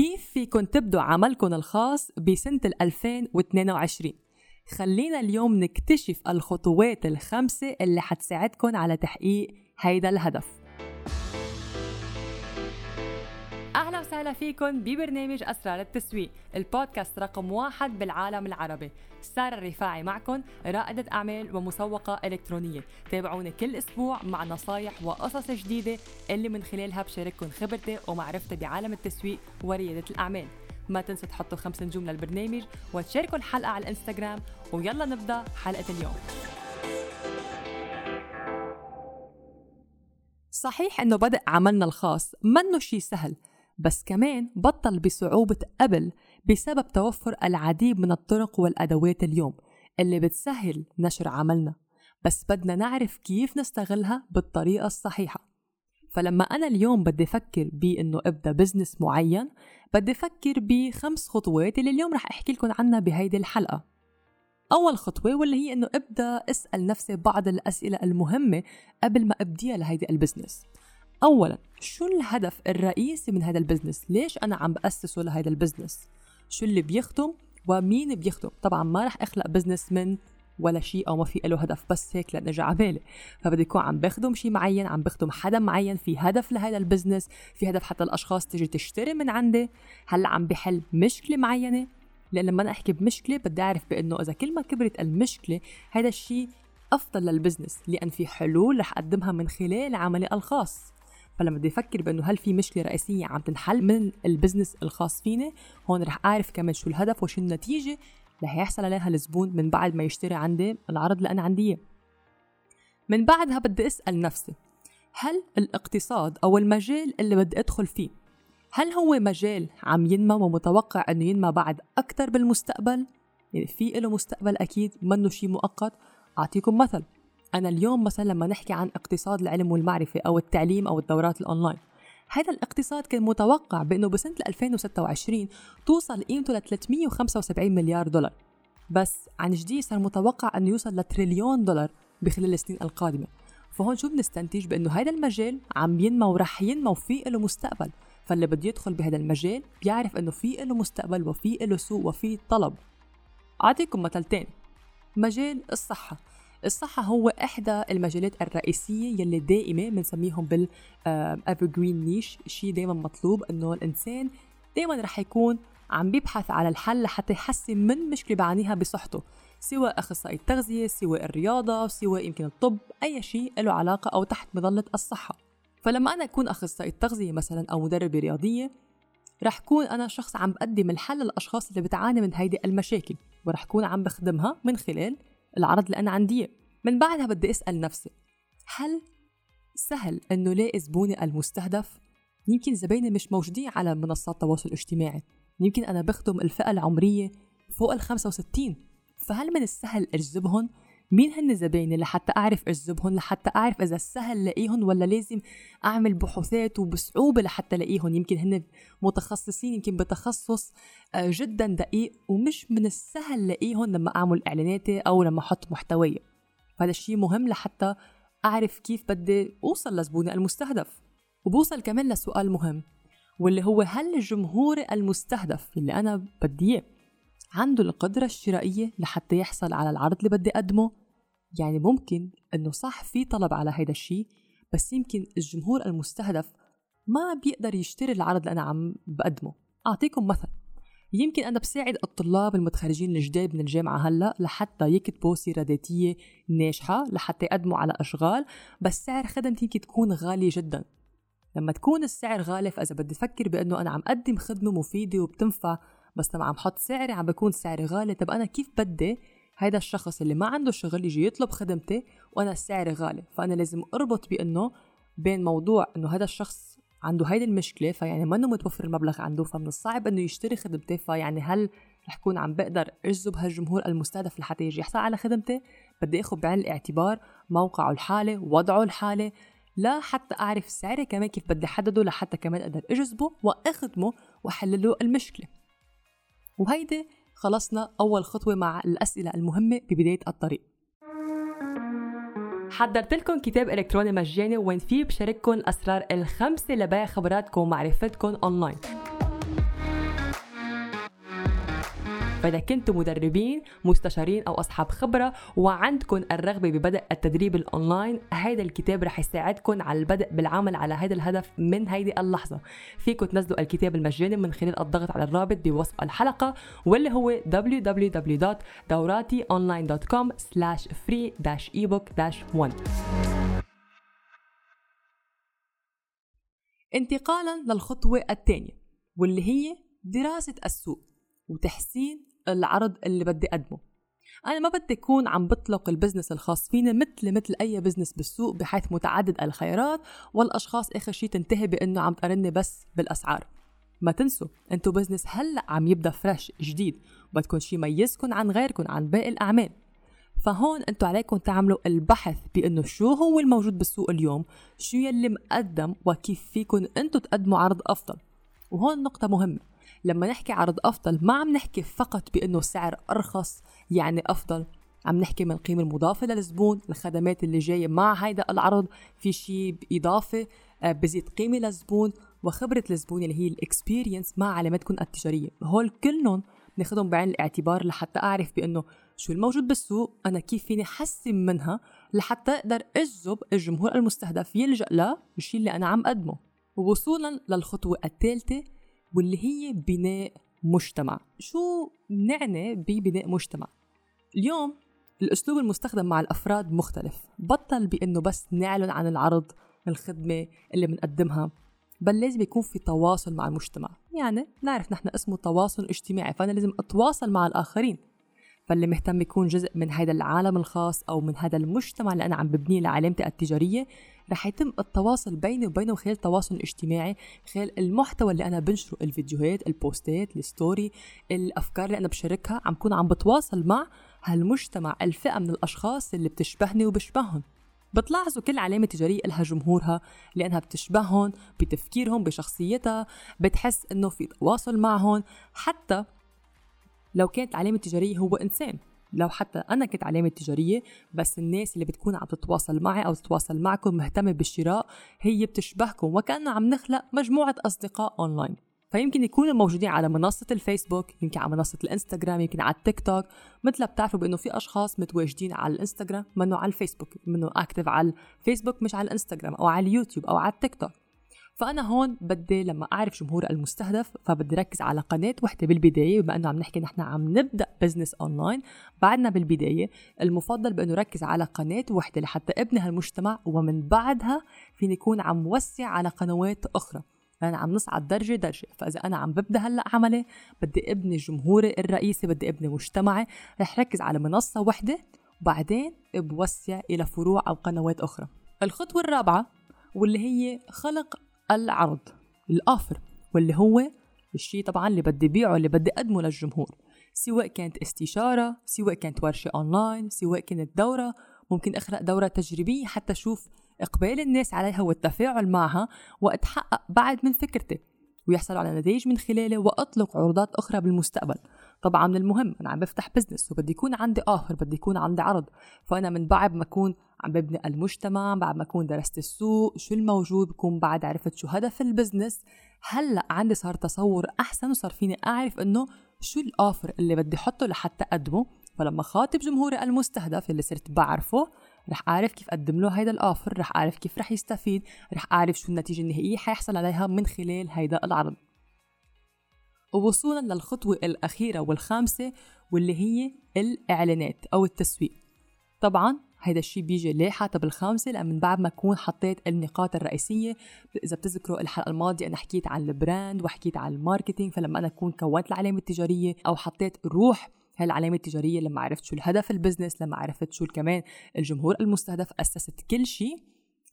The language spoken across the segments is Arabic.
كيف فيكن تبدوا عملكم الخاص بسنة 2022 خلينا اليوم نكتشف الخطوات الخمسة اللي حتساعدكم على تحقيق هيدا الهدف. وسهلا فيكم ببرنامج أسرار التسويق البودكاست رقم واحد بالعالم العربي. سارة الرفاعي معكم رائدة أعمال ومسوقة إلكترونية. تابعوني كل أسبوع مع نصايح وقصص جديدة اللي من خلالها بشارككم خبرتي ومعرفتي بعالم التسويق وريادة الأعمال. ما تنسوا تحطوا خمس نجوم للبرنامج وتشاركوا الحلقة على الإنستغرام ويلا نبدأ حلقة اليوم. صحيح إنه بدء عملنا الخاص منه شي سهل. بس كمان بطل بصعوبة قبل بسبب توفر العديد من الطرق والأدوات اليوم اللي بتسهل نشر عملنا. بس بدنا نعرف كيف نستغلها بالطريقة الصحيحة. فلما أنا اليوم بدي أفكر بإنه أبدأ business معين بدي أفكر بخمس خطوات اللي اليوم رح أحكي لكم عنها بهيدي الحلقة. أول خطوة واللي هي إنه أبدأ أسأل نفسي بعض الأسئلة المهمة قبل ما أبديها لهيدي ال business اولا شو الهدف الرئيسي من هذا ال business؟ ليش أنا عم بأسسه لهذا ال business؟ شو اللي بيخدم ومين بيخدم؟ طبعا ما رح أخلق business من ولا شيء أو ما في له هدف بس هيك لأنه اجى بالي. فبدي يكون عم بخدم شيء معين عم بخدم حدا معين في هدف لهذا ال business في هدف حتى الأشخاص تيجي تشتري من عندي. هلأ عم بحل مشكلة معينة لأن لما أنا أحكي بمشكلة بدي أعرف بإنه إذا كل ما كبرت المشكلة هذا الشيء أفضل لل business لأن في حلول رح أقدمها من خلال عملي الخاص. فلما بدي أفكر بأنه هل في مشكلة رئيسية عم تنحل من ال business الخاص فيني هون رح أعرف كمان شو الهدف وشو النتيجة اللي هيحصل عليها الزبون من بعد ما يشتري عندي العرض اللي أنا عندي إياه. من بعدها بدي أسأل نفسي هل الاقتصاد أو المجال اللي بدي أدخل فيه هل هو مجال عم ينمى ومتوقع إنه ينمى بعد أكثر بالمستقبل؟ يعني في له مستقبل أكيد منه شيء مؤقت. أعطيكم مثل أنا اليوم مثلا لما نحكي عن اقتصاد العلم والمعرفة أو التعليم أو الدورات الأونلاين هذا الاقتصاد كان متوقع بأنه بسنة 2026 توصل قيمته ل 375 مليار دولار. بس عن جديد صار متوقع أنه يوصل لتريليون دولار بخلال السنين القادمة. فهون شو بنستنتج؟ بأنه هذا المجال عم ينمى ورح ينمى وفي له مستقبل. فاللي بده يدخل بهذا المجال بيعرف أنه في له مستقبل وفي له سوق وفي طلب. أعطيكم مثل تاني مجال الصحة. الصحة هو إحدى المجالات الرئيسية يلي دائمة بنسميهم بال evergreen نيش شيء دائما مطلوب إنه الإنسان دائما رح يكون عم بيبحث على الحل لحتى يحسن من مشكلة بعانيها بصحته سواء أخصائي التغذية سواء الرياضة سواء يمكن الطب أي شيء له علاقة أو تحت مظلة الصحة. فلما أنا أكون أخصائي التغذية مثلا أو مدربة رياضية رح كون أنا شخص عم بقدم الحل للأشخاص اللي بتعاني من هيدي المشاكل ورح كون عم بخدمها من خلال العرض اللي أنا عندي من بعدها بدي أسأل نفسي هل سهل إنه لاقي زبوني المستهدف؟ يمكن زبايني مش موجودين على منصات التواصل الاجتماعي يمكن أنا بخدم الفئة العمرية فوق ال 65 فهل من السهل أجذبهم؟ مين هن زبايني لحتى أعرف أجذبهم لحتى أعرف إذا سهل لاقيهم ولا لازم أعمل بحوثات وبصعوبة لحتى لاقيهم يمكن هن متخصصين يمكن بتخصص آه، جدا دقيق ومش من السهل لاقيهم لما أعمل إعلاناتي أو لما أحط محتوية. فهذا الشيء مهم لحتى أعرف كيف بدي أوصل لزبوني المستهدف. وبوصل كمان لسؤال مهم واللي هو هل الجمهور المستهدف اللي أنا بدي إياه عنده القدرة الشرائية لحتى يحصل على العرض اللي بدي أقدمه. يعني ممكن إنه صح في طلب على هيدا الشيء بس يمكن الجمهور المستهدف ما بيقدر يشتري العرض اللي أنا عم بقدمه. أعطيكم مثل. يمكن أنا بساعد الطلاب المتخرجين الجداد من الجامعة هلأ لحتى يكتبوا سيرة ذاتية ناجحة لحتى يقدموا على أشغال بس سعر خدمتي يمكن تكون غالية جدا. لما تكون السعر غالي فإذا بدي أفكر بأنه أنا عم أقدم خدمة مفيدة وبتنفع بس لما عم حط سعري عم بكون سعري غالي. طب أنا كيف بدي هيدا الشخص اللي ما عنده شغل يجي يطلب خدمتي وأنا السعر غالي؟ فأنا لازم أربط بأنه بين موضوع أنه هذا الشخص عنده هيدي المشكلة فيعني منه متوفر المبلغ عنده فمن الصعب إنه يشتري خدمتي. فيعني هل رح كون عم بقدر أجذب هالجمهور المستهدف لحتى يجي يحصل على خدمتي؟ بدي آخذ بعين الاعتبار موقعه الحالي وضعه الحالي لا حتى أعرف سعري كمان كيف بدي أحدده لحتى كمان أقدر أجذبه وأخدمه واحل له المشكلة. وهيدي خلصنا أول خطوة مع الأسئلة المهمة ببداية الطريق. حضرت لكم كتاب إلكتروني مجاني وين فيه بشارككم الأسرار الخمسة لبيع خبراتكم ومعرفتكم اونلاين فإذا كنتم مدربين مستشارين أو أصحاب خبرة وعندكم الرغبة ببدء التدريب الأونلاين هذا الكتاب رح يساعدكم على البدء بالعمل على هذا الهدف من هيدي اللحظة. فيكم تنزلوا الكتاب المجاني من خلال الضغط على الرابط بوصف الحلقة واللي هو www.daurationline.com free-ebook-1 انتقالا للخطوة الثانية واللي هي دراسة السوق وتحسين العرض اللي بدي أقدمه. أنا ما بدي أكون عم بطلق ال business الخاص فيني مثل مثل أي business بالسوق بحيث متعدد الخيارات والأشخاص آخر شيء تنتهي بأنه عم تقارني بس بالأسعار. ما تنسوا انتو business هلأ عم يبدأ fresh جديد وبدكم شي يميزكم عن غيركم عن باقي الأعمال. فهون انتو عليكم تعملوا البحث بإنه شو هو الموجود بالسوق اليوم شو يلي مقدم وكيف فيكم انتو تقدموا عرض أفضل. وهون نقطة مهمة. لما نحكي عرض أفضل ما عم نحكي فقط بأنه سعر أرخص يعني أفضل. عم نحكي من القيمة المضافة للزبون الخدمات اللي جاية مع هيدا العرض في شيء بإضافة آه، بزيد قيمة للزبون وخبرة الزبون اللي هي ال experience مع علاماتكم التجارية. هول كلهم ناخدهم بعين الاعتبار لحتى أعرف بأنه شو الموجود بالسوق أنا كيف فيني حسن منها لحتى أقدر أجذب الجمهور المستهدف يلجأ للشيء اللي أنا عم أقدمه. ووصولا للخطوة الثالثة واللي هي بناء مجتمع. شو نعني ببناء مجتمع؟ اليوم الأسلوب المستخدم مع الأفراد مختلف. بطل بأنه بس نعلن عن العرض الخدمة اللي بنقدمها بل لازم يكون في تواصل مع المجتمع. يعني نعرف نحن اسمه تواصل اجتماعي فأنا لازم أتواصل مع الآخرين. فاللي مهتم يكون جزء من هذا العالم الخاص أو من هذا المجتمع اللي أنا عم ببنيه لعلامتي التجارية رح يتم التواصل بيني وبينه خلال التواصل الاجتماعي خلال المحتوى اللي أنا بنشره الفيديوهات البوستات الستوري الأفكار اللي أنا بشاركها عم كون عم بتواصل مع هالمجتمع الفئة من الأشخاص اللي بتشبهني وبشبههم. بتلاحظوا كل علامة تجارية إلها جمهورها لأنها بتشبههم بتفكيرهم بشخصيتها بتحس إنه في تواصل معهم حتى لو كانت علامة تجارية هو إنسان. لو حتى أنا كنت علامة تجارية بس الناس اللي بتكون عم تتواصل معي أو تتواصل معكم مهتمة بالشراء هي بتشبهكم وكأنه عم نخلق مجموعة أصدقاء أونلاين فيمكن يكونوا موجودين على منصة الفيسبوك يمكن على منصة الإنستغرام يمكن على التيك توك مثل بتعرفوا بأنه في أشخاص متواجدين على الإنستغرام منه على الفيسبوك منه active على الفيسبوك مش على الإنستغرام أو على اليوتيوب أو على التيك توك. فأنا هون بدي لما أعرف جمهور المستهدف فبدي ركز على قناة وحدة بالبداية بما أنه عم نحكي نحن عم نبدأ business online بعدنا بالبداية المفضل بأنه ركز على قناة وحدة لحتى أبني هالمجتمع ومن بعدها فيني يكون عم وسع على قنوات أخرى. أنا عم نصعد درجة درجة. فإذا أنا عم ببدأ هلأ عملي بدي أبني جمهوري الرئيسي بدي أبني مجتمعي رح ركز على منصة وحدة وبعدين بوسع إلى فروع أو قنوات أخرى. الخطوة الرابعة واللي هي خلق العرض ال offer واللي هو الشيء طبعا اللي بدي بيعه اللي بدي أقدمه للجمهور. سواء كانت استشارة سواء كانت ورشة أونلاين سواء كانت دورة ممكن أخلق دورة تجريبية حتى أشوف إقبال الناس عليها والتفاعل معها وأتحقق بعد من فكرتي ويحصلوا على نتائج من خلاله وأطلق عروضات أخرى بالمستقبل. طبعا من المهم أنا عم بفتح business وبدي يكون عندي آخر بدي يكون عندي عرض. فأنا من بعد ما أكون عم ببني المجتمع بعد ما أكون درست السوق شو الموجود بكون بعد عرفت شو هدف ال business هلأ عندي صار تصور أحسن وصار فيني أعرف إنه شو ال offer اللي بدي أحطه لحتى أقدمه. فلما خاطب جمهوري المستهدف اللي صرت بعرفه رح أعرف كيف أقدم له هيدا ال offer رح أعرف كيف رح يستفيد رح أعرف شو النتيجة النهائية حيحصل عليها من خلال هيدا العرض. ووصولا للخطوة الأخيرة والخامسة واللي هي الإعلانات أو التسويق. طبعا هيدا الشيء بيجي ليه حتى بالخامسة لأن من بعد ما أكون حطيت النقاط الرئيسية إذا بتذكروا الحلقة الماضية أنا حكيت عن ال brand وحكيت عن ال marketing فلما أنا أكون كونت العلامة التجارية أو حطيت روح هاي العلامة التجارية لما عرفت شو الهدف ال business لما عرفت شو كمان الجمهور المستهدف أسست كل شيء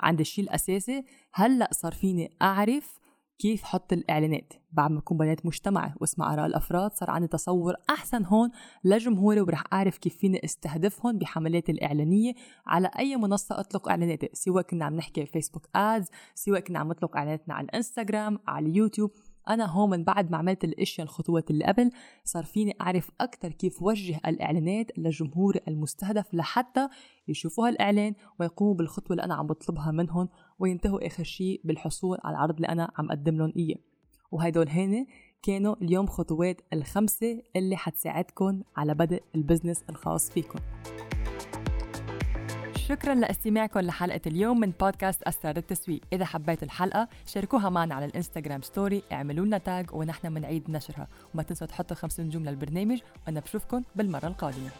عند الشيء الأساسي هلأ صار فيني أعرف كيف حط الإعلانات بعد ما أكون بنيت مجتمعي واسمع آراء الأفراد صار عندي تصور أحسن هون لجمهوري ورح أعرف كيف فيني أستهدفهم بحملاتي الإعلانية على أي منصة أطلق إعلاناتي سواء كنا عم نحكي فيسبوك آدز سواء كنا عم نطلق إعلاناتنا على الإنستغرام على اليوتيوب أنا هون من بعد ما عملت الأشياء الخطوات اللي قبل صار فيني أعرف أكثر كيف وجه الإعلانات للجمهور المستهدف لحتى يشوفوا هالإعلان ويقوموا بالخطوة اللي أنا عم بطلبها منهم وينتهوا آخر شيء بالحصول على العرض اللي أنا عم أقدم لهم إياه. وهيدول هن كانوا اليوم خطوات الخمسة اللي حتساعدكم على بدء ال business الخاص فيكم. شكرا لاستماعكم لحلقة اليوم من بودكاست أسرار التسويق. إذا حبيتوا الحلقة شاركوها معنا على الإنستغرام story اعملوا لنا tag ونحن منعيد نشرها. وما تنسوا تحطوا خمس نجوم للبرنامج وأنا بشوفكم بالمرة القادمة.